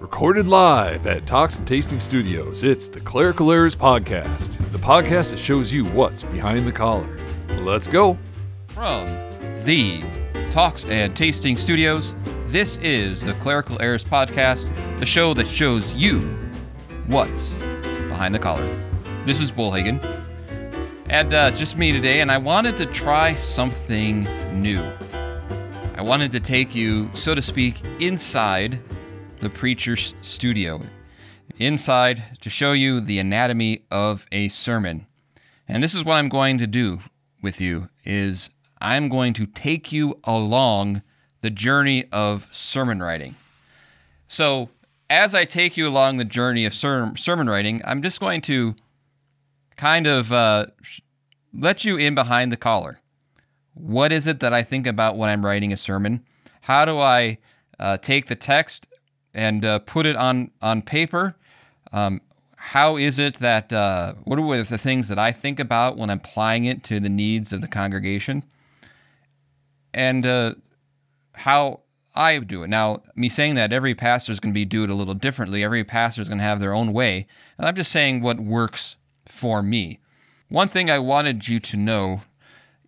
Recorded live at Talks and Tasting Studios, it's the Clerical Errors Podcast, the podcast that shows you what's behind the collar. Let's go. From the Talks and Tasting Studios, this is the Clerical Errors Podcast, the show that shows you what's behind the collar. This is Bullhagen, and uh, just me today, and I wanted to try something new. I wanted to take you, so to speak, inside the preacher's studio, inside to show you the anatomy of a sermon. And this is what I'm going to do with you is I'm going to take you along the journey of sermon writing. So, as I take you along the journey of ser- sermon writing, I'm just going to kind of uh, let you in behind the collar. What is it that I think about when I'm writing a sermon? How do I uh, take the text and uh, put it on on paper. Um, how is it that uh, what are the things that I think about when I'm applying it to the needs of the congregation, and uh, how I do it. Now, me saying that every pastor is going to be do it a little differently. Every pastor is going to have their own way, and I'm just saying what works for me. One thing I wanted you to know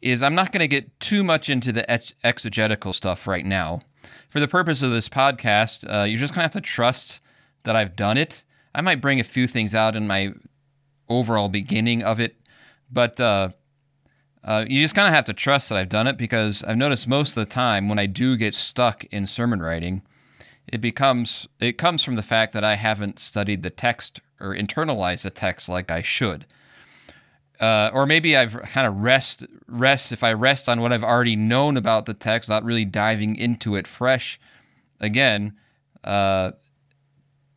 is I'm not going to get too much into the exegetical stuff right now for the purpose of this podcast, uh, you're just going to have to trust that I've done it. I might bring a few things out in my overall beginning of it, but uh, uh, you just kind of have to trust that I've done it because I've noticed most of the time when I do get stuck in sermon writing, it becomes it comes from the fact that I haven't studied the text or internalized the text like I should uh, or maybe I've kind of rest rest if I rest on what I've already known about the text, not really diving into it fresh. Again, uh,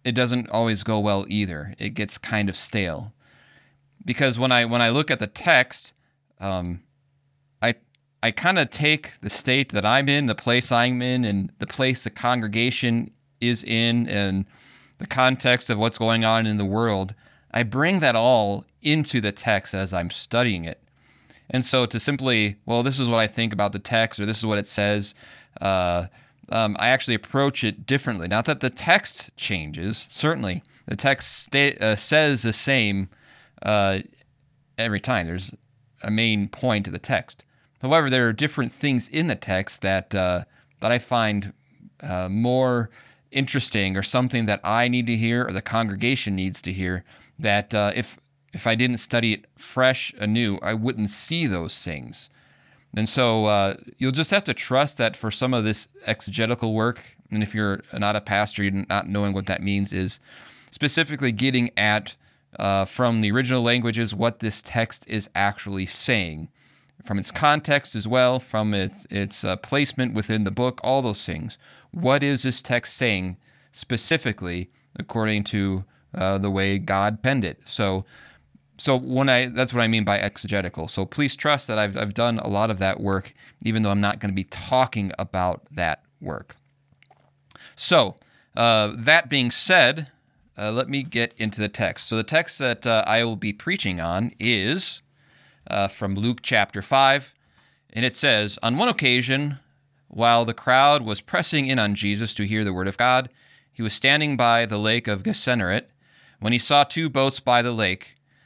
it doesn't always go well either. It gets kind of stale because when I when I look at the text, um, I I kind of take the state that I'm in, the place I'm in, and the place the congregation is in, and the context of what's going on in the world. I bring that all into the text as I'm studying it. And so to simply, well, this is what I think about the text, or this is what it says, uh, um, I actually approach it differently. Not that the text changes, certainly. The text sta- uh, says the same uh, every time. There's a main point to the text. However, there are different things in the text that uh, that I find uh, more interesting, or something that I need to hear, or the congregation needs to hear. That uh, if if I didn't study it fresh anew, I wouldn't see those things. And so uh, you'll just have to trust that for some of this exegetical work, and if you're not a pastor, you're not knowing what that means, is specifically getting at uh, from the original languages what this text is actually saying, from its context as well, from its its uh, placement within the book, all those things. What is this text saying specifically according to uh, the way God penned it? So so when I that's what I mean by exegetical. So please trust that I've I've done a lot of that work, even though I'm not going to be talking about that work. So uh, that being said, uh, let me get into the text. So the text that uh, I will be preaching on is uh, from Luke chapter five, and it says, "On one occasion, while the crowd was pressing in on Jesus to hear the word of God, he was standing by the lake of Gennesaret when he saw two boats by the lake."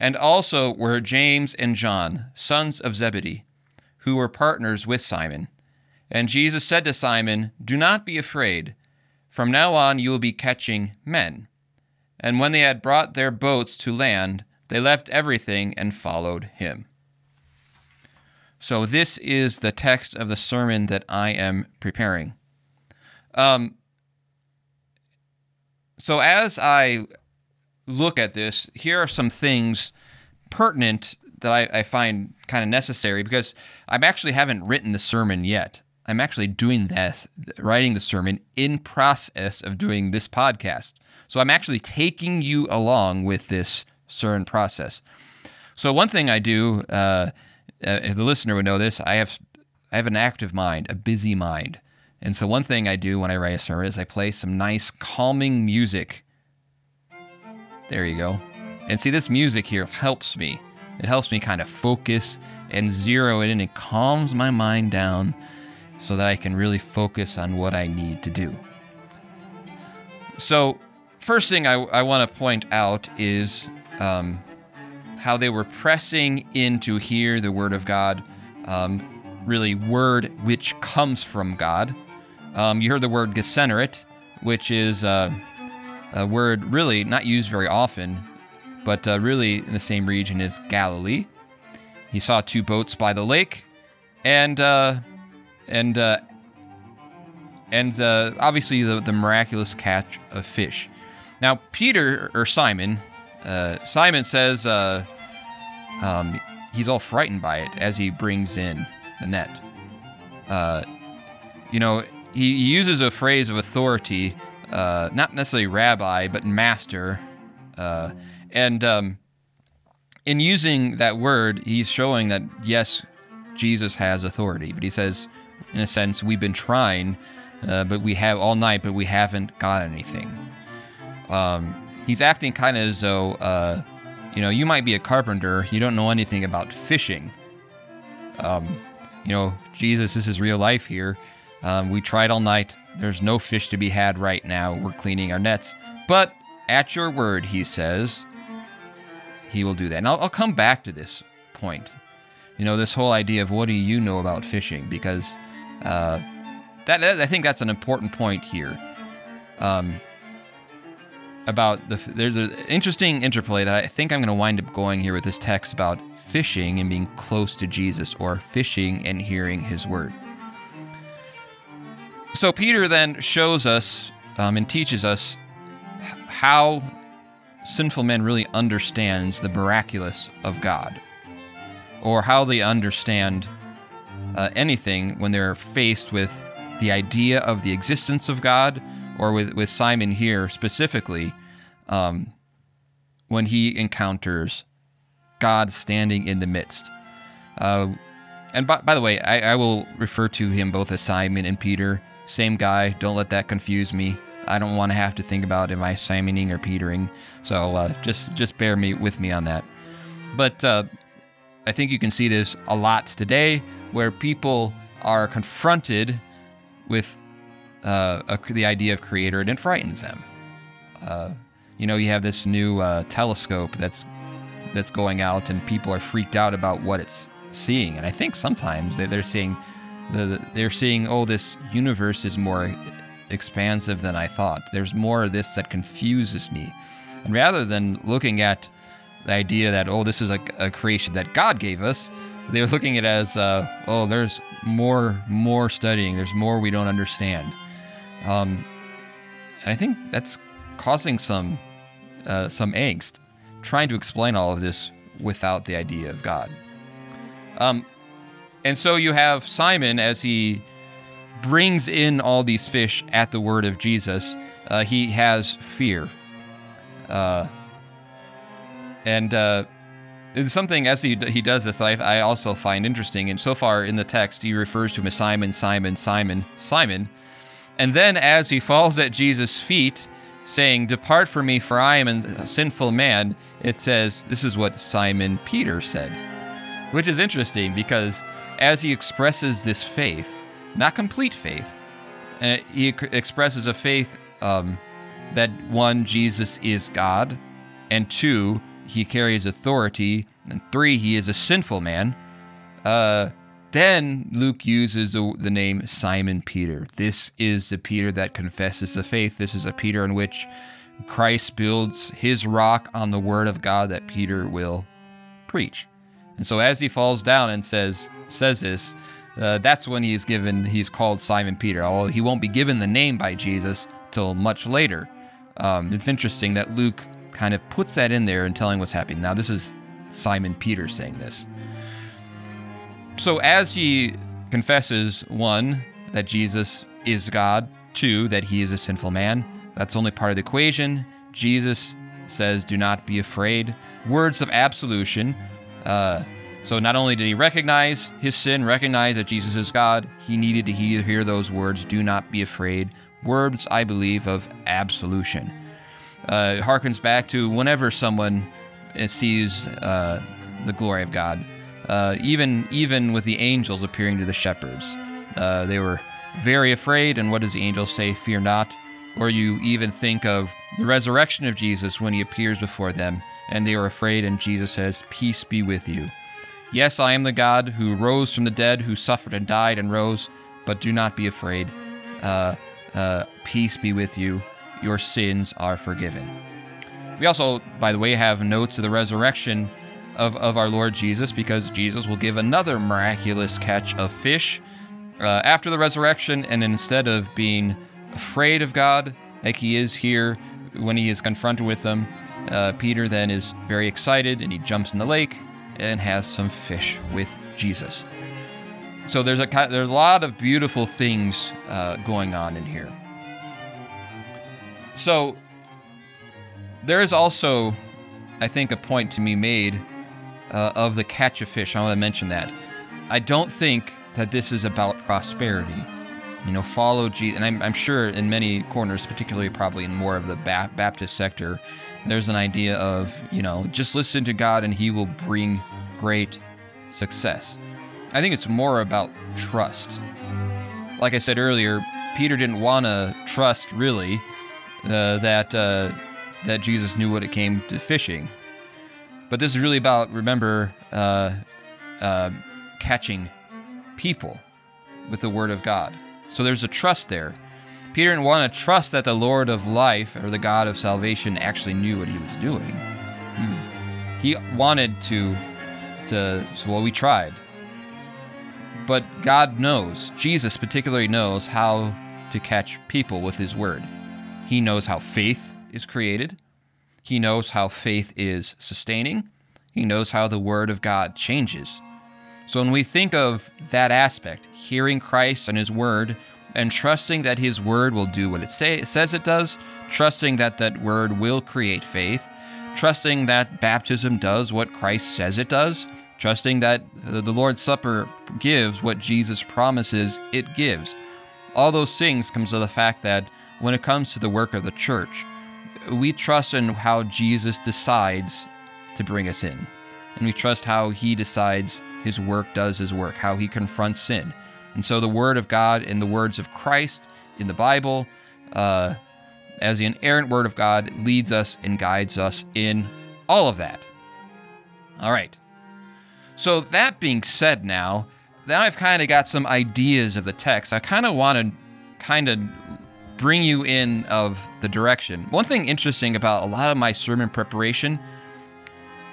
and also were James and John, sons of Zebedee, who were partners with Simon. And Jesus said to Simon, Do not be afraid. From now on you will be catching men. And when they had brought their boats to land, they left everything and followed him. So, this is the text of the sermon that I am preparing. Um, so, as I look at this, here are some things pertinent that I, I find kind of necessary because I actually haven't written the sermon yet. I'm actually doing this, writing the sermon in process of doing this podcast. So I'm actually taking you along with this sermon process. So one thing I do, uh, uh, the listener would know this, I have I have an active mind, a busy mind. And so one thing I do when I write a sermon is I play some nice calming music. There you go. And see, this music here helps me. It helps me kind of focus and zero it in. It calms my mind down so that I can really focus on what I need to do. So, first thing I, I want to point out is um, how they were pressing in to hear the word of God, um, really, word which comes from God. Um, you heard the word Gennesaret, which is uh, a word really not used very often, but uh, really in the same region as Galilee. He saw two boats by the lake, and uh, and uh, and uh, obviously the, the miraculous catch of fish. Now Peter or Simon, uh, Simon says uh, um, he's all frightened by it as he brings in the net. You know, he uses a phrase of authority, uh, not necessarily rabbi, but master. Uh, and um, in using that word, he's showing that, yes, Jesus has authority. But he says, in a sense, we've been trying, uh, but we have all night, but we haven't got anything. Um, he's acting kind of as though, uh, you know, you might be a carpenter, you don't know anything about fishing. Um, you know, Jesus, this is real life here. Um, we tried all night. There's no fish to be had right now. We're cleaning our nets. But at your word, he says, he will do that. And I'll, I'll come back to this point. You know, this whole idea of what do you know about fishing? Because uh, that I think that's an important point here. Um, about the there's an interesting interplay that I think I'm going to wind up going here with this text about fishing and being close to Jesus, or fishing and hearing His word. So Peter then shows us um, and teaches us how sinful men really understands the miraculous of God, or how they understand uh, anything when they're faced with the idea of the existence of God, or with, with Simon here specifically, um, when he encounters God standing in the midst. Uh, and by, by the way, I, I will refer to him both as Simon and Peter. Same guy. Don't let that confuse me. I don't want to have to think about am I Simoning or Petering. So uh, just just bear me with me on that. But uh, I think you can see this a lot today, where people are confronted with uh, a, the idea of creator, and it frightens them. Uh, you know, you have this new uh, telescope that's that's going out, and people are freaked out about what it's seeing. And I think sometimes they, they're seeing the, they're seeing, oh, this universe is more expansive than I thought. There's more of this that confuses me. And rather than looking at the idea that, oh, this is a, a creation that God gave us, they're looking at it as, uh, oh, there's more, more studying. There's more we don't understand. Um, and I think that's causing some, uh, some angst, trying to explain all of this without the idea of God. Um, and so you have Simon as he brings in all these fish at the word of Jesus, uh, he has fear. Uh, and uh, something as he, he does this that I, I, also find interesting. And so far in the text, he refers to him as Simon, Simon, Simon, Simon. And then as he falls at Jesus' feet, saying, Depart from me, for I am a sinful man, it says, This is what Simon Peter said. Which is interesting because as he expresses this faith, not complete faith. Uh, he expresses a faith um, that one, Jesus is God, and two, he carries authority, and three, he is a sinful man. Uh, then Luke uses the, the, name Simon Peter. This is the Peter that confesses the faith. This is a Peter in which Christ builds his rock on the word of God that Peter will preach. And so as he falls down and says says this, uh, that's when he's given he's called Simon Peter. Although he won't be given the name by Jesus till much later. Um, it's interesting that Luke kind of puts that in there and telling what's happening. Now this is Simon Peter saying this. So as he confesses one that Jesus is God, two that he is a sinful man, that's only part of the equation. Jesus says, "Do not be afraid." Words of absolution. Uh, so not only did he recognize his sin, recognize that Jesus is God, he needed to hear, those words, do not be afraid. Words, I believe, of absolution. Uh, harkens back to whenever someone uh, sees uh, the glory of God. Uh, even even with the angels appearing to the shepherds, uh, they were very afraid. And what does the angel say? Fear not. Or you even think of the resurrection of Jesus when he appears before them, and they are afraid, and Jesus says, Peace be with you. Yes, I am the God who rose from the dead, who suffered and died and rose, but do not be afraid. Uh, uh, peace be with you. Your sins are forgiven. We also, by the way, have notes of the resurrection of, of our Lord Jesus because Jesus will give another miraculous catch of fish uh, after the resurrection, and instead of being afraid of God like he is here when he is confronted with them, uh, Peter then is very excited and he jumps in the lake and has some fish with Jesus. So there's a there's a lot of beautiful things uh, going on in here. So there is also, I think, a point to be made uh, of the catch of fish. I want to mention that. I don't think that this is about prosperity. You know, follow Jesus, and I'm, I'm sure in many corners, particularly probably in more of the ba- Baptist sector, there's an idea of, you know, just listen to God and He will bring great success. I think it's more about trust. Like I said earlier, Peter didn't want to trust really uh, that uh, that Jesus knew what it came to fishing, but this is really about remember uh, uh catching people with the word of God. So there's a trust there. Peter didn't want to trust that the Lord of life or the God of salvation actually knew what he was doing. He, he wanted to, to, so well, we tried. But God knows, Jesus particularly knows how to catch people with his word. He knows how faith is created. He knows how faith is sustaining. He knows how the word of God changes. So when we think of that aspect, hearing Christ and his word and trusting that His Word will do what it, say, says it does, trusting that that Word will create faith, trusting that baptism does what Christ says it does, trusting that the Lord's Supper gives what Jesus promises it gives. All those things comes to the fact that when it comes to the work of the church, we trust in how Jesus decides to bring us in. And we trust how he decides his work does his work, how he confronts sin, and so the Word of God and the words of Christ in the Bible, uh, as the inerrant Word of God, leads us and guides us in all of that. All right. So that being said, now that I've kind of got some ideas of the text, I kind of want to kind of bring you in of the direction. One thing interesting about a lot of my sermon preparation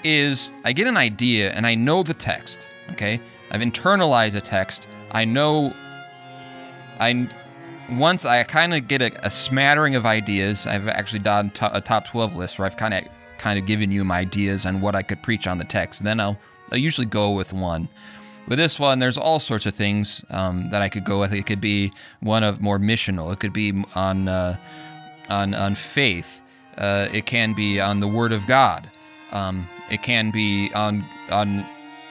is I get an idea and I know the text. Okay, I've internalized the text I know I once I kind of get a, a, smattering of ideas. I've actually done to, a top 12 list where I've kind of kind of given you my ideas on what I could preach on the text. And then I'll, I'll usually go with one. With this one, there's all sorts of things um, that I could go with. It could be one of more missional. It could be on uh, on on faith. Uh, it can be on the Word of God. Um, it can be on on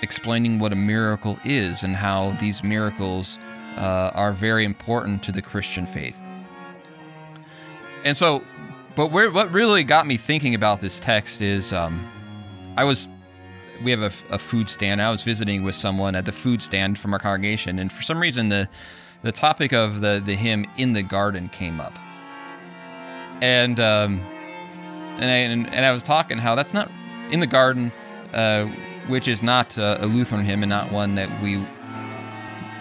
explaining what a miracle is and how these miracles uh, are very important to the Christian faith. And so, but where, what really got me thinking about this text is um, I was, we have a, a, food stand. I was visiting with someone at the food stand from our congregation, and for some reason, the, the topic of the, the hymn In the Garden came up. And, um, and, I, and, and I was talking how that's not in the garden. Uh, which is not uh, a Lutheran hymn and not one that we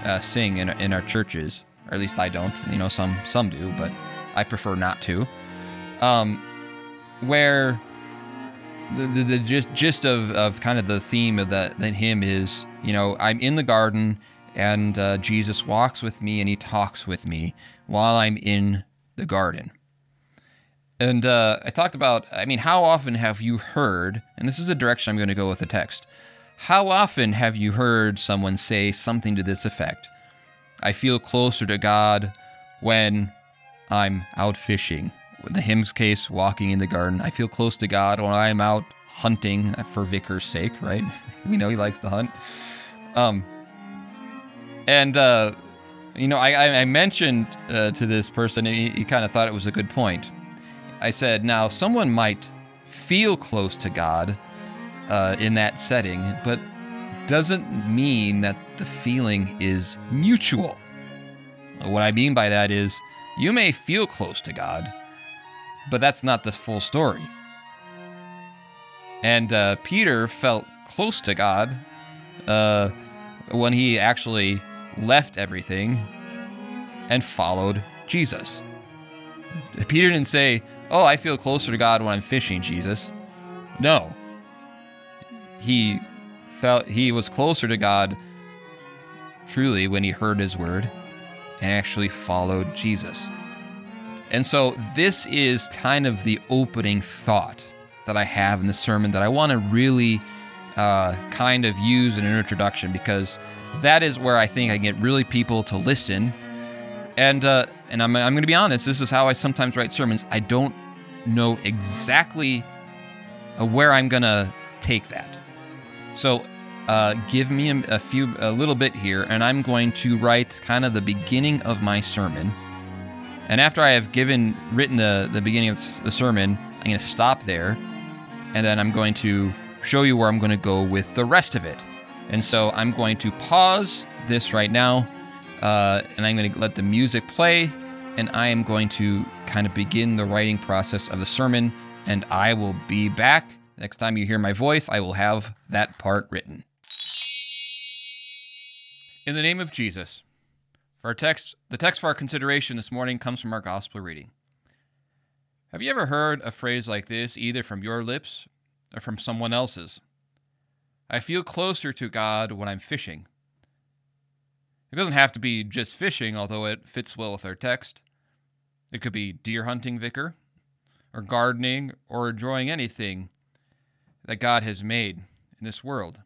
uh, sing in, in our churches, or at least I don't. You know, some some do, but I prefer not to. Um, where the, the, the gist, gist of, of kind of the theme of that, hymn is, you know, I'm in the garden and uh, Jesus walks with me and he talks with me while I'm in the garden. And uh, I talked about, I mean, how often have you heard, and this is a direction I'm going to go with the text, how often have you heard someone say something to this effect? I feel closer to God when I'm out fishing. In the hymn's case, walking in the garden. I feel close to God when I'm out hunting for Vicar's sake, right? we know he likes to hunt. Um, and, uh, you know, I, I mentioned uh, to this person, he, he kind of thought it was a good point. I said, now, someone might feel close to God uh, in that setting, but doesn't mean that the feeling is mutual. What I mean by that is you may feel close to God, but that's not the full story. And uh, Peter felt close to God uh, when he actually left everything and followed Jesus. Peter didn't say, Oh, I feel closer to God when I'm fishing, Jesus. No. He felt he was closer to God truly when he heard his word and actually followed Jesus. And so this is kind of the opening thought that I have in the sermon that I want to really uh, kind of use in an introduction because that is where I think I get really people to listen. And uh, and I'm, I'm going to be honest, this is how I sometimes write sermons. I don't know exactly uh, where I'm going to take that. So uh, give me a, a, few, a little bit here, and I'm going to write kind of the beginning of my sermon. And after I have given, written the, the beginning of the sermon, I'm going to stop there, and then I'm going to show you where I'm going to go with the rest of it. And so I'm going to pause this right now, uh, and I'm going to let the music play, and I am going to kind of begin the writing process of the sermon, and I will be back. Next time you hear my voice, I will have that part written. In the name of Jesus. For our text, the text for our consideration this morning comes from our gospel reading. Have you ever heard a phrase like this, either from your lips or from someone else's? I feel closer to God when I'm fishing. It doesn't have to be just fishing, although it fits well with our text. It could be deer hunting, vicar, or gardening, or enjoying anything that God has made in this world.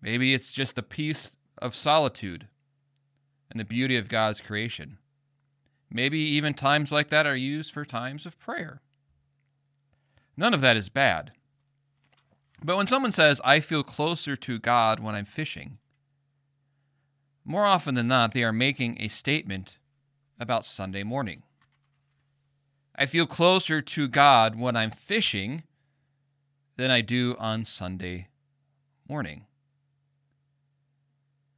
Maybe it's just a piece of solitude and the beauty of God's creation. Maybe even times like that are used for times of prayer. None of that is bad. But when someone says, I feel closer to God when I'm fishing, more often than not, they are making a statement about Sunday morning. I feel closer to God when I'm fishing than I do on Sunday morning.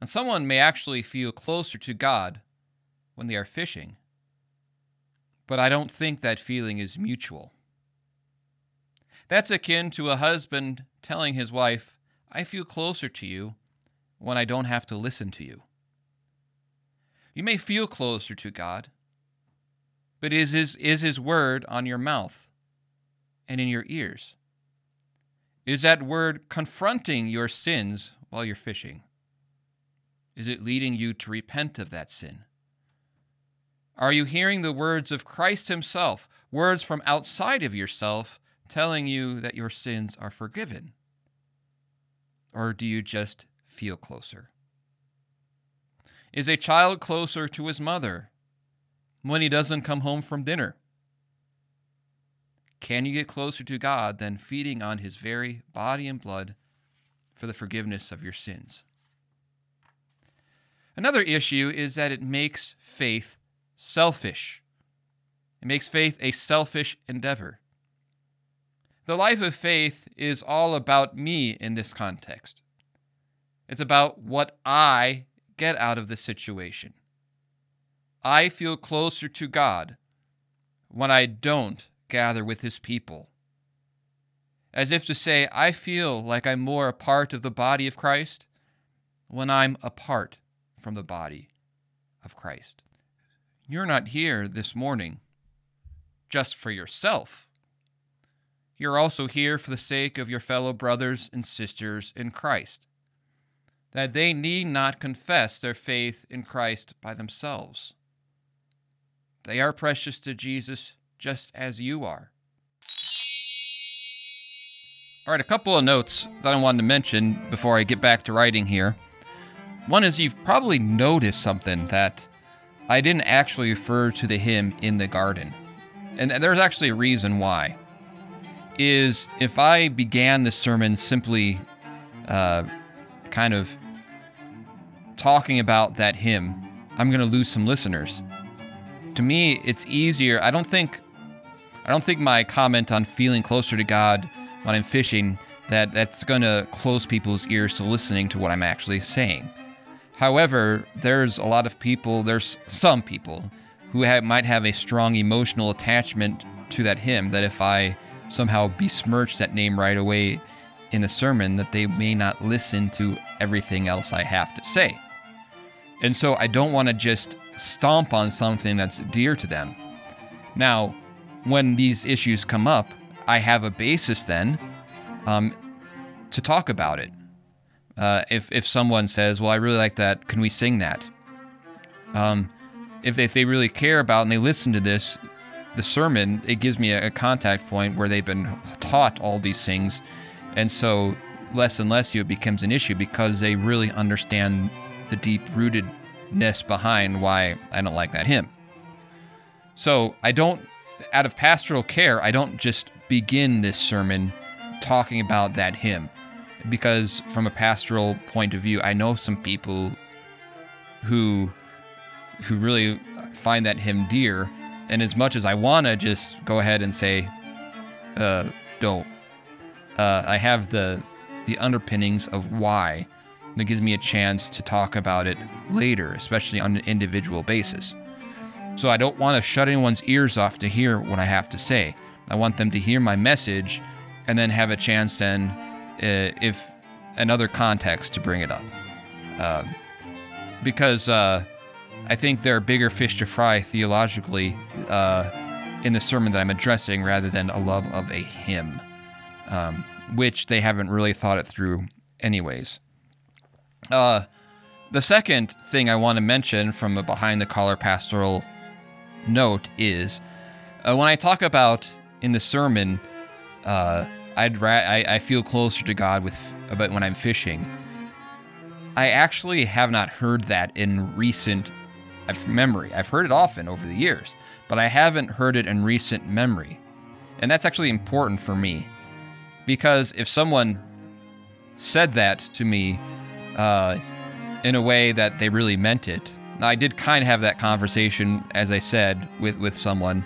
And someone may actually feel closer to God when they are fishing, but I don't think that feeling is mutual. That's akin to a husband telling his wife, I feel closer to you when I don't have to listen to you. You may feel closer to God, but is his, is his word on your mouth and in your ears? Is that word confronting your sins while you're fishing? Is it leading you to repent of that sin? Are you hearing the words of Christ Himself, words from outside of yourself, telling you that your sins are forgiven? Or do you just feel closer? Is a child closer to his mother when he doesn't come home from dinner? Can you get closer to God than feeding on his very body and blood for the forgiveness of your sins? Another issue is that it makes faith selfish. It makes faith a selfish endeavor. The life of faith is all about me in this context. It's about what I get out of the situation. I feel closer to God when I don't gather with his people. As if to say, I feel like I'm more a part of the body of Christ when I'm apart from the body of Christ. You're not here this morning just for yourself. You're also here for the sake of your fellow brothers and sisters in Christ, that they need not confess their faith in Christ by themselves. They are precious to Jesus just as you are. All right, a couple of notes that I wanted to mention before I get back to writing here. One is you've probably noticed something that I didn't actually refer to the hymn in the garden. And there's actually a reason why. Is if I began the sermon simply uh, kind of talking about that hymn, I'm going to lose some listeners. To me, it's easier. I don't think I don't think my comment on feeling closer to God when I'm fishing that that's going to close people's ears to listening to what I'm actually saying. However, there's a lot of people, there's some people who have, might have a strong emotional attachment to that hymn that if I somehow besmirch that name right away in a sermon that they may not listen to everything else I have to say. And so I don't want to just stomp on something that's dear to them. Now, when these issues come up, I have a basis then um, to talk about it. Uh, if if someone says, "Well, I really like that. Can we sing that?" Um, if if they really care about and they listen to this, the sermon, it gives me a, a contact point where they've been taught all these things, and so less and less you it becomes an issue because they really understand the deep rootedness behind why I don't like that hymn. So I don't, out of pastoral care, I don't just begin this sermon talking about that hymn. Because from a pastoral point of view, I know some people who who really find that hymn dear, and as much as I want to just go ahead and say, uh, don't, uh, I have the the underpinnings of why. That gives me a chance to talk about it later, especially on an individual basis. So I don't want to shut anyone's ears off to hear what I have to say. I want them to hear my message and then have a chance then uh, if another context to bring it up. Uh, because uh, I think there are bigger fish to fry theologically uh, in the sermon that I'm addressing rather than a love of a hymn, um, which they haven't really thought it through, anyways. Uh, the second thing I want to mention from a behind the collar pastoral note is uh, when I talk about in the sermon, uh, I'd ra- I, I feel closer to God with about when I'm fishing. I actually have not heard that in recent memory. I've heard it often over the years, but I haven't heard it in recent memory. And that's actually important for me because if someone said that to me uh, in a way that they really meant it, I did kind of have that conversation, as I said, with, with someone,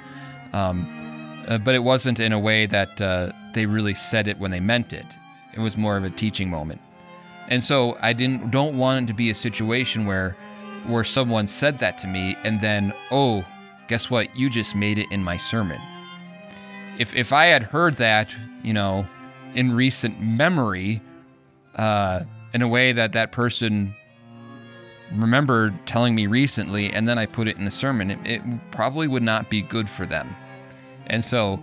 um, uh, but it wasn't in a way that uh, they really said it when they meant it. It was more of a teaching moment. And so I didn't don't want it to be a situation where where someone said that to me and then, oh, guess what? You just made it in my sermon. If if I had heard that, you know, in recent memory, uh, in a way that that person remembered telling me recently, and then I put it in the sermon, it, it probably would not be good for them. And so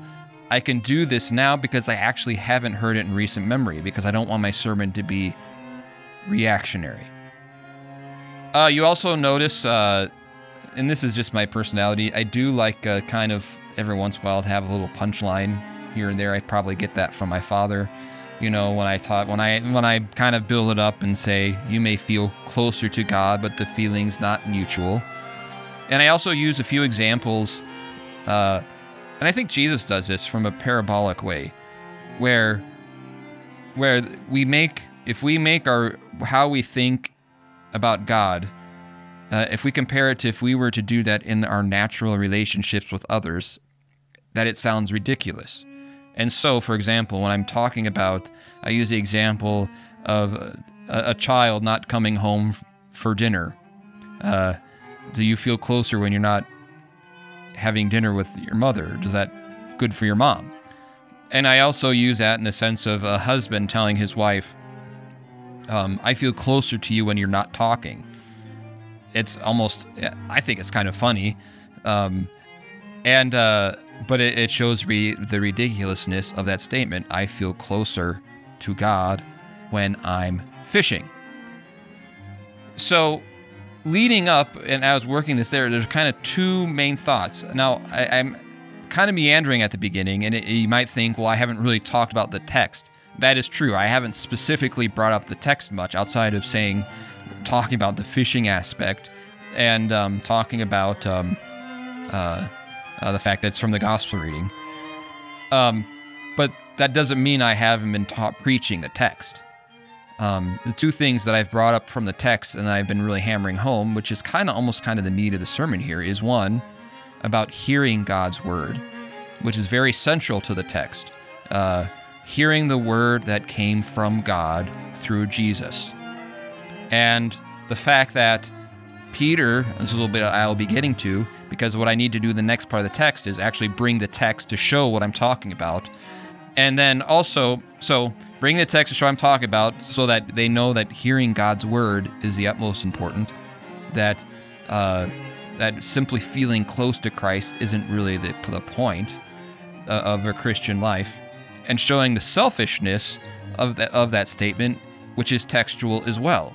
I can do this now because I actually haven't heard it in recent memory because I don't want my sermon to be reactionary. Uh, you also notice, uh, and this is just my personality, I do like uh, kind of every once in a while to have a little punchline here and there. I probably get that from my father. You know, when I talk, when I when I kind of build it up and say, you may feel closer to God, but the feeling's not mutual. And I also use a few examples uh, and I think Jesus does this from a parabolic way, where where we make if we make our how we think about God, uh, if we compare it to if we were to do that in our natural relationships with others, that it sounds ridiculous. And so, for example, when I'm talking about, I use the example of a, a child not coming home f- for dinner. Uh, do you feel closer when you're not having dinner with your mother? Does that good for your mom? And I also use that in the sense of a husband telling his wife, um, I feel closer to you when you're not talking. It's almost, I think it's kind of funny. Um, And uh, but it, it shows re- the ridiculousness of that statement. I feel closer to God when I'm fishing. So, leading up, and I was working this there, there's kind of two main thoughts. Now, I, am kind of meandering at the beginning, and it, you might think, well, I haven't really talked about the text. That is true. I haven't specifically brought up the text much outside of saying, talking about the fishing aspect and um, talking about um, uh, uh, the fact that it's from the gospel reading. Um, but that doesn't mean I haven't been taught preaching the text. Um, the two things that I've brought up from the text and I've been really hammering home, which is kind of almost kind of the meat of the sermon here, is one about hearing God's word, which is very central to the text. Uh, hearing the word that came from God through Jesus. And the fact that Peter, this is a little bit I'll be getting to, because what I need to do the next part of the text is actually bring the text to show what I'm talking about. And then also, so bring the text to show I'm talking about so that they know that hearing God's word is the utmost important. That uh, that simply feeling close to Christ isn't really the, the point uh, of a Christian life, and showing the selfishness of that of that statement, which is textual as well,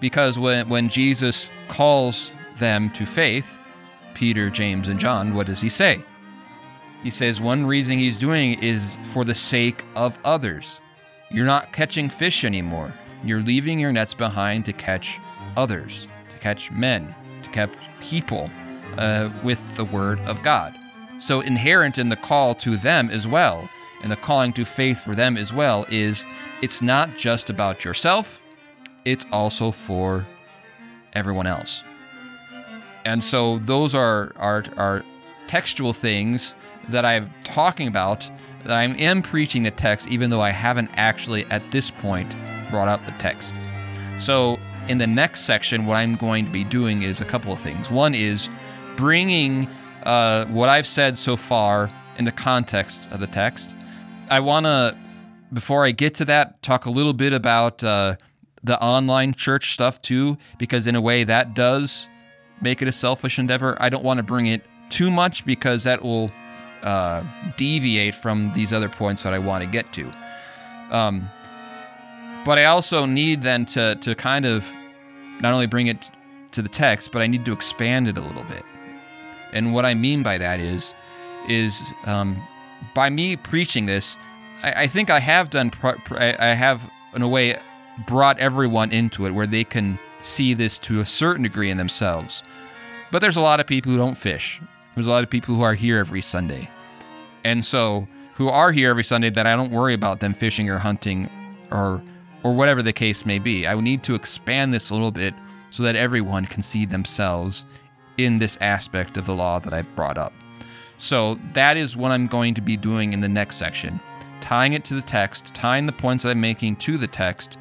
because when when Jesus calls them to faith, Peter, James, and John, what does he say? He says one reason he's doing is for the sake of others. You're not catching fish anymore. You're leaving your nets behind to catch others, to catch men, to catch people uh, with the word of God. So, inherent in the call to them as well, and the calling to faith for them as well, is it's not just about yourself, it's also for everyone else. And so those are, are, are textual things that I'm talking about, that I am preaching the text, even though I haven't actually at this point brought up the text. So in the next section, what I'm going to be doing is a couple of things. One is bringing uh, what I've said so far in the context of the text. I want to, before I get to that, talk a little bit about uh, the online church stuff too, because in a way that does make it a selfish endeavor. I don't want to bring it too much because that will uh, deviate from these other points that I want to get to. Um, but I also need then to to kind of not only bring it to the text, but I need to expand it a little bit. And what I mean by that is, is um, by me preaching this, I, I think I have done. I have in a way brought everyone into it where they can see this to a certain degree in themselves. But there's a lot of people who don't fish. There's a lot of people who are here every Sunday. And so, who are here every Sunday that I don't worry about them fishing or hunting or or whatever the case may be. I need to expand this a little bit so that everyone can see themselves in this aspect of the law that I've brought up. So that is what I'm going to be doing in the next section, tying it to the text, tying the points that I'm making to the text,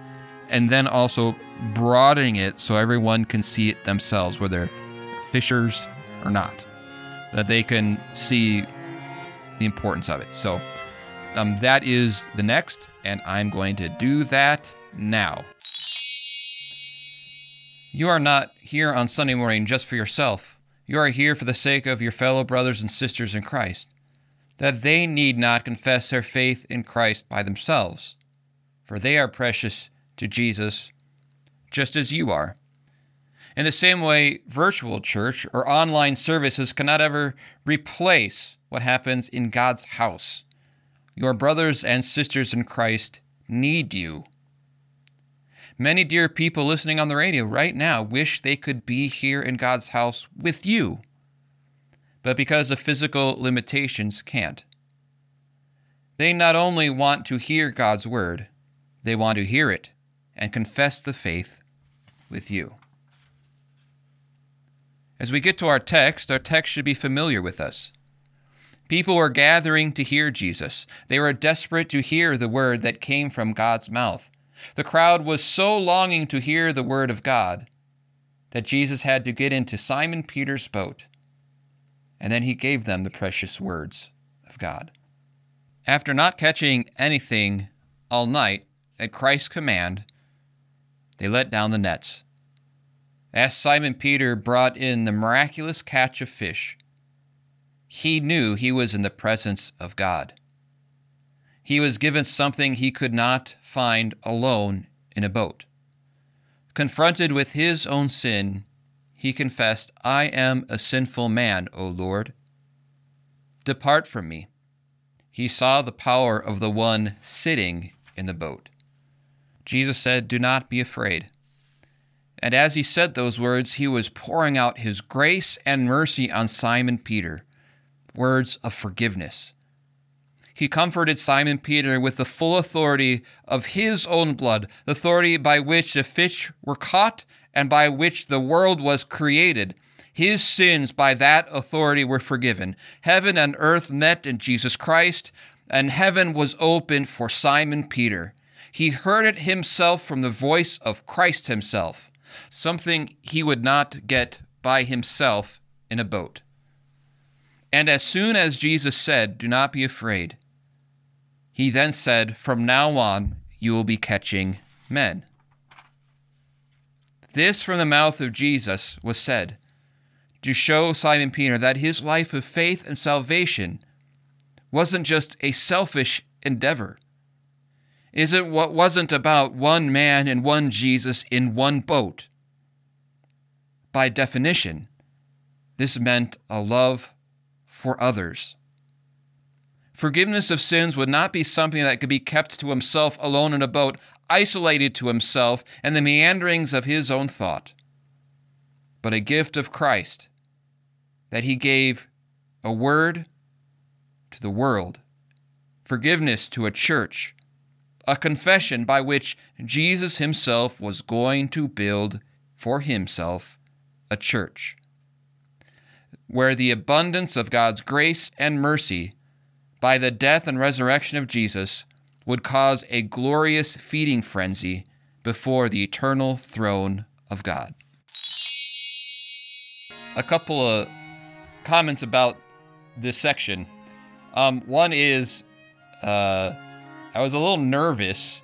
and then also broadening it so everyone can see it themselves, whether fishers or not, that they can see the importance of it. So um, that is the next, and I'm going to do that now. You are not here on Sunday morning just for yourself. You are here for the sake of your fellow brothers and sisters in Christ, that they need not confess their faith in Christ by themselves, for they are precious to Jesus just as you are. In the same way, virtual church or online services cannot ever replace what happens in God's house. Your brothers and sisters in Christ need you. Many dear people listening on the radio right now wish they could be here in God's house with you, but because of physical limitations, can't. They not only want to hear God's word, they want to hear it and confess the faith with you. As we get to our text, our text should be familiar with us. People were gathering to hear Jesus. They were desperate to hear the word that came from God's mouth. The crowd was so longing to hear the word of God that Jesus had to get into Simon Peter's boat, and then he gave them the precious words of God. After not catching anything all night, at Christ's command, they let down the nets. As Simon Peter brought in the miraculous catch of fish, he knew he was in the presence of God. He was given something he could not find alone in a boat. Confronted with his own sin, he confessed, I am a sinful man, O Lord. Depart from me. He saw the power of the one sitting in the boat. Jesus said, Do not be afraid. And as he said those words, he was pouring out his grace and mercy on Simon Peter, words of forgiveness. He comforted Simon Peter with the full authority of his own blood, the authority by which the fish were caught and by which the world was created. His sins by that authority were forgiven. Heaven and earth met in Jesus Christ, and heaven was opened for Simon Peter. He heard it himself from the voice of Christ himself, something he would not get by himself in a boat. And as soon as Jesus said, Do not be afraid, he then said, From now on, you will be catching men. This from the mouth of Jesus was said to show Simon Peter that his life of faith and salvation wasn't just a selfish endeavor is it what wasn't about one man and one Jesus in one boat. By definition, this meant a love for others. Forgiveness of sins would not be something that could be kept to himself alone in a boat, isolated to himself and the meanderings of his own thought, but a gift of Christ that he gave a word to the world, forgiveness to a church, a confession by which Jesus himself was going to build for himself a church, where the abundance of God's grace and mercy by the death and resurrection of Jesus would cause a glorious feeding frenzy before the eternal throne of God. A couple of comments about this section. Um, one is uh, I was a little nervous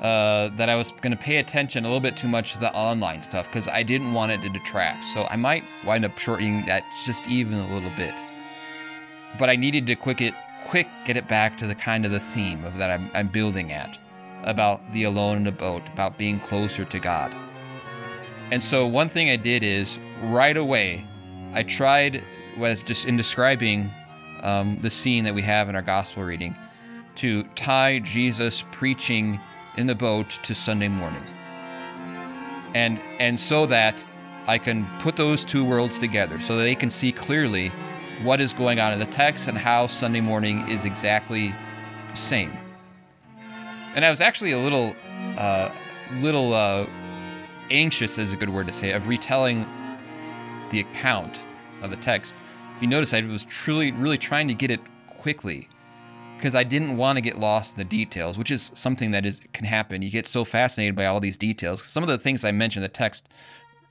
uh, that I was going to pay attention a little bit too much to the online stuff because I didn't want it to detract. So I might wind up shortening that just even a little bit. But I needed to quick it, quick get it back to the kind of the theme of that I'm, I'm building at about the alone in a boat, about being closer to God. And so one thing I did is right away, I tried was just in describing um, the scene that we have in our gospel reading to tie Jesus preaching in the boat to Sunday morning. And and so that I can put those two worlds together so that they can see clearly what is going on in the text and how Sunday morning is exactly the same. And I was actually a little uh, little uh, anxious is a good word to say of retelling the account of the text. If you notice, I was truly really trying to get it quickly because I didn't want to get lost in the details, which is something that is can happen. You get so fascinated by all these details. Some of the things I mentioned in the text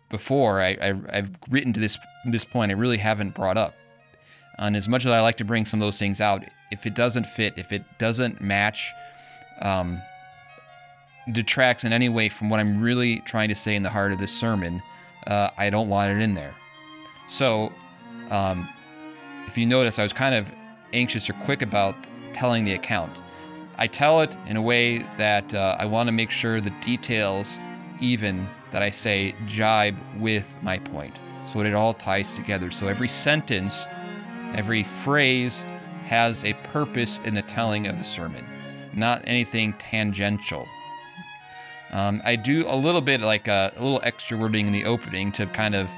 before, I, I, have written to this this point, I really haven't brought up. And as much as I like to bring some of those things out, if it doesn't fit, if it doesn't match, um, detracts in any way from what I'm really trying to say in the heart of this sermon, uh, I don't want it in there. So, um, if you notice, I was kind of anxious or quick about telling the account. I tell it in a way that uh, I want to make sure the details, even that I say, jibe with my point. So it all ties together. So every sentence, every phrase has a purpose in the telling of the sermon, not anything tangential. Um, I do a little bit like a, a little extra wording in the opening to kind of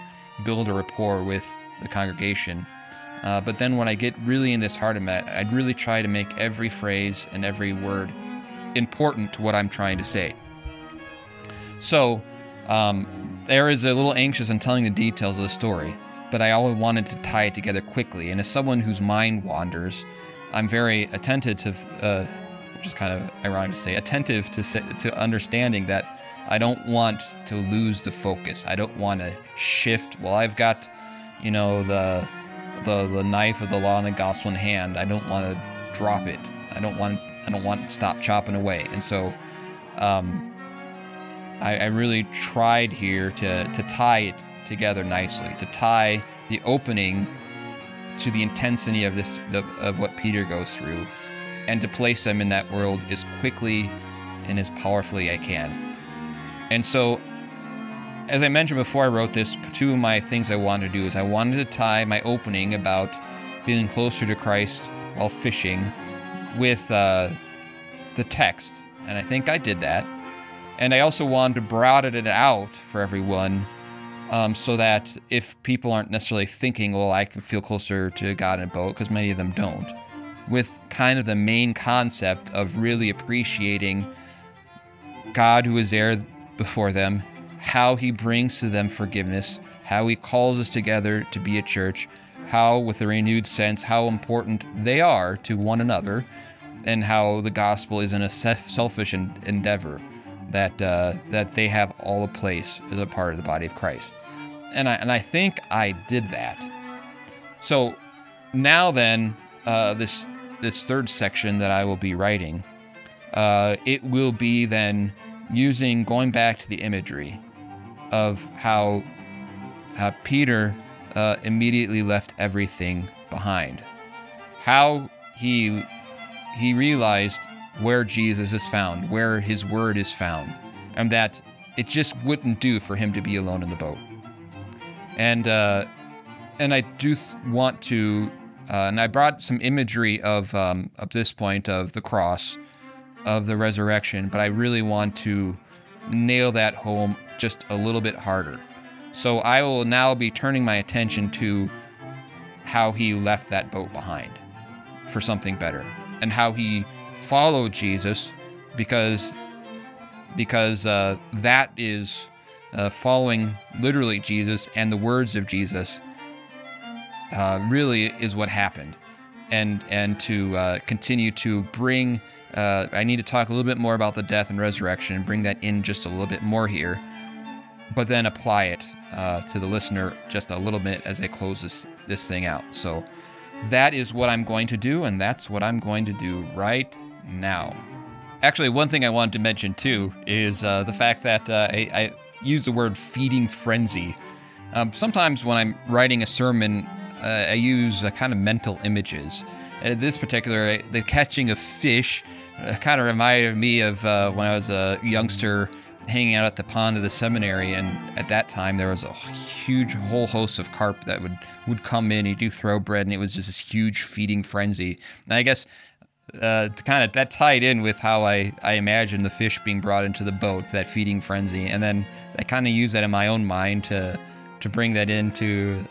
build a rapport with the congregation. Uh, but then when I get really in this heart of it, I'd really try to make every phrase and every word important to what I'm trying to say. So um, there is a little anxious in telling the details of the story, but I always wanted to tie it together quickly. And as someone whose mind wanders, I'm very attentive to, uh, which is kind of ironic to say, attentive to to understanding that I don't want to lose the focus. I don't want to shift. Well, I've got, you know, the the the knife of the law and the gospel in hand. I don't want to drop it. I don't want I don't want to stop chopping away. And so, um, I, I really tried here to to tie it together nicely, to tie the opening to the intensity of this of what Peter goes through and to place them in that world as quickly and as powerfully I can. And so as I mentioned before I wrote this, two of my things I wanted to do is I wanted to tie my opening about feeling closer to Christ while fishing with uh, the text. And I think I did that. And I also wanted to broaden it out for everyone um, so that if people aren't necessarily thinking, well, I can feel closer to God in a boat, because many of them don't, with kind of the main concept of really appreciating God who is there before them, how he brings to them forgiveness, how he calls us together to be a church, how, with a renewed sense, how important they are to one another, and how the gospel isn't a selfish endeavor, that uh, that they have all a place as a part of the body of Christ. And I, and I think I did that. So now then, uh, this this third section that I will be writing, uh, it will be then using going back to the imagery of how, how Peter uh, immediately left everything behind. How he he realized where Jesus is found, where his word is found, and that it just wouldn't do for him to be alone in the boat. And uh, and I do th- want to, uh, and I brought some imagery of um, of this point of the cross, of the resurrection, but I really want to nail that home just a little bit harder. So I will now be turning my attention to how he left that boat behind for something better and how he followed Jesus because because uh, that is uh, following literally Jesus and the words of Jesus uh, really is what happened and and to uh, continue to bring uh, I need to talk a little bit more about the death and resurrection and bring that in just a little bit more here but then apply it uh, to the listener just a little bit as I close this, this thing out. So that is what I'm going to do, and that's what I'm going to do right now. Actually, one thing I wanted to mention too is uh, the fact that uh, I, I use the word feeding frenzy. Um, sometimes when I'm writing a sermon, uh, I use uh, kind of mental images. And in this particular, the catching of fish uh, kind of reminded me of when I was a youngster hanging out at the pond of the seminary, and at that time there was a huge whole host of carp that would would come in. He'd do throw bread, and it was just this huge feeding frenzy. And I guess uh, to kind of that tied in with how I I imagined the fish being brought into the boat, that feeding frenzy, and then I kind of use that in my own mind to to bring that into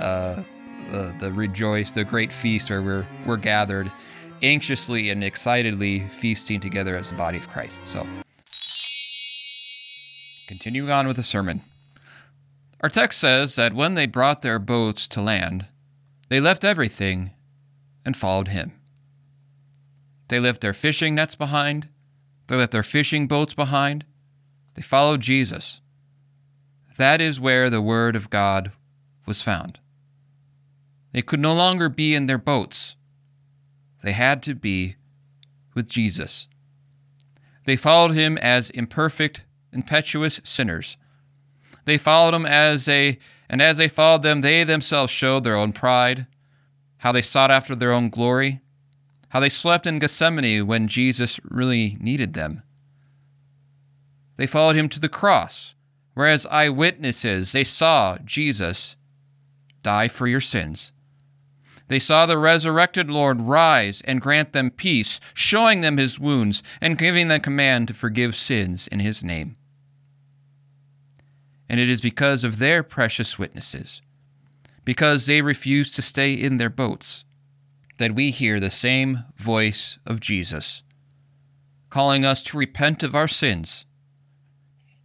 uh, the, the rejoice, the great feast where we're we're gathered anxiously and excitedly feasting together as the body of Christ. So Continuing on with the sermon. Our text says that when they brought their boats to land, they left everything and followed him. They left their fishing nets behind, they left their fishing boats behind, they followed Jesus. That is where the Word of God was found. They could no longer be in their boats, they had to be with Jesus. They followed him as imperfect impetuous sinners. They followed him as a, and as they followed them, they themselves showed their own pride, how they sought after their own glory, how they slept in Gethsemane when Jesus really needed them. They followed him to the cross, whereas eyewitnesses, they saw Jesus die for your sins. They saw the resurrected Lord rise and grant them peace, showing them his wounds and giving them command to forgive sins in his name. And it is because of their precious witnesses, because they refused to stay in their boats, that we hear the same voice of Jesus, calling us to repent of our sins,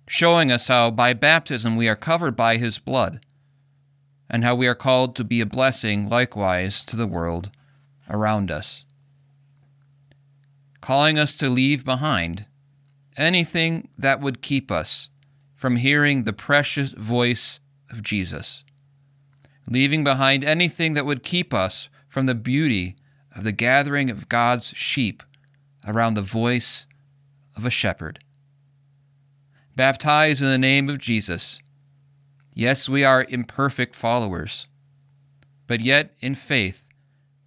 showing us how by baptism we are covered by his blood, and how we are called to be a blessing likewise to the world around us, calling us to leave behind anything that would keep us from hearing the precious voice of Jesus, leaving behind anything that would keep us from the beauty of the gathering of God's sheep around the voice of a shepherd. Baptized in the name of Jesus. Yes, we are imperfect followers, but yet in faith,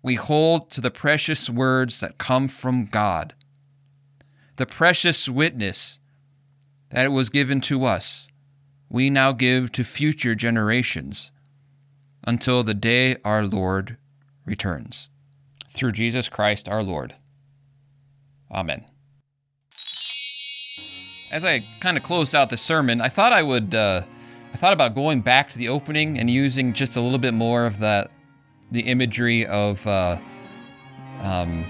we hold to the precious words that come from God, the precious witness that was given to us, we now give to future generations until the day our Lord returns. Through Jesus Christ our Lord. Amen. As I kind of closed out the sermon, I thought I would. Uh, I thought about going back to the opening and using just a little bit more of that, the imagery of. Uh, um,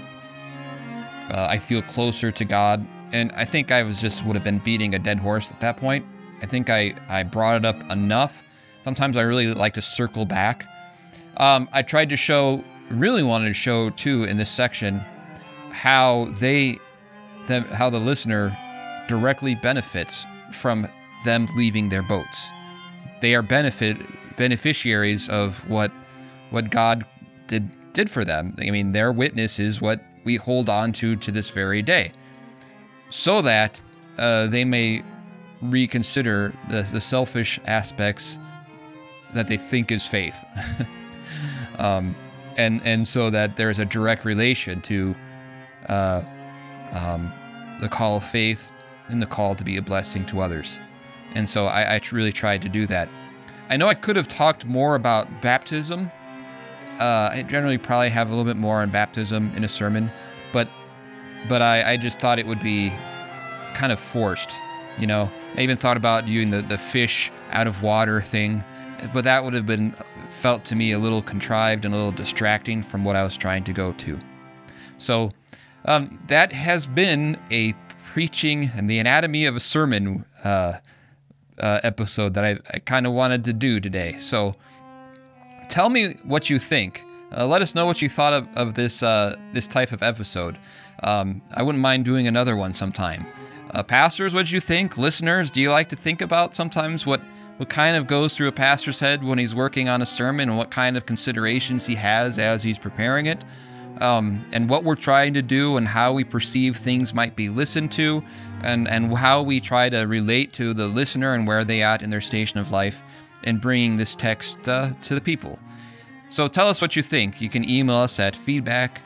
uh, I feel closer to God, and I think I was just would have been beating a dead horse at that point. I think I I brought it up enough. Sometimes I really like to circle back. Um, I tried to show, really wanted to show too in this section, how they, them, how the listener directly benefits from them leaving their boats. They are benefit beneficiaries of what what God did did for them. I mean, their witness is what we hold on to to this very day, so that uh, they may reconsider the, the selfish aspects that they think is faith, um, and and so that there's a direct relation to uh, um, the call of faith and the call to be a blessing to others. And so I, I really tried to do that. I know I could have talked more about baptism. Uh, I generally probably have a little bit more on baptism in a sermon, but but I, I just thought it would be kind of forced. You know, I even thought about doing the, the fish out of water thing, but that would have been felt to me a little contrived and a little distracting from what I was trying to go to. So um, that has been a preaching and the anatomy of a sermon uh, uh, episode that I, I kind of wanted to do today. So tell me what you think. Uh, let us know what you thought of, of this uh, this type of episode. Um, I wouldn't mind doing another one sometime. Uh, pastors, what do you think? Listeners, do you like to think about sometimes what what kind of goes through a pastor's head when he's working on a sermon and what kind of considerations he has as he's preparing it? um, and what we're trying to do and how we perceive things might be listened to and, and how we try to relate to the listener and where they at in their station of life in bringing this text uh, to the people. So tell us what you think. You can email us at feedback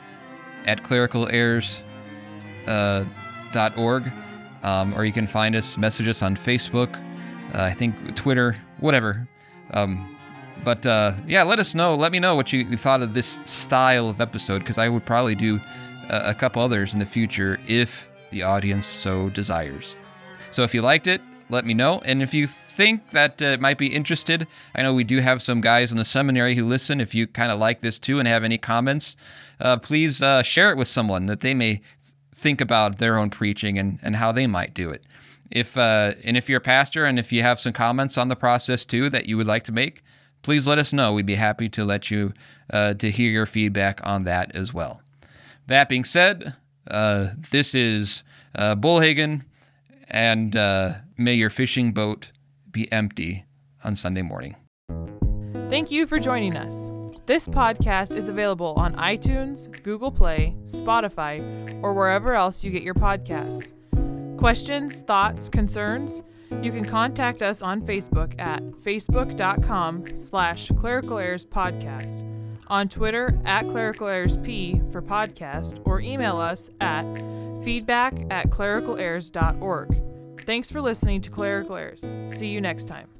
at clericalerrors.org, uh, um, or you can find us, message us on Facebook, uh, I think Twitter, whatever. Um, but uh, yeah, let us know. Let me know what you thought of this style of episode because I would probably do a, a couple others in the future if the audience so desires. So if you liked it, let me know. And if you think that uh, might be interested, I know we do have some guys in the seminary who listen. If you kind of like this too and have any comments, uh, please uh, share it with someone that they may think about their own preaching and, and how they might do it. If uh, and if you're a pastor and if you have some comments on the process too that you would like to make, please let us know. We'd be happy to let you uh, to hear your feedback on that as well. That being said, uh, this is uh, Bullhagen, and uh, may your fishing boat be empty on Sunday morning. Thank you for joining us. This podcast is available on iTunes, Google Play, Spotify, or wherever else you get your podcasts. Questions, thoughts, concerns? You can contact us on Facebook at facebook.com slash clerical errors podcast, on Twitter at clerical errors p for podcast, or email us at feedback at clericalerrors.org. Thanks for listening to Clerical Errors. See you next time.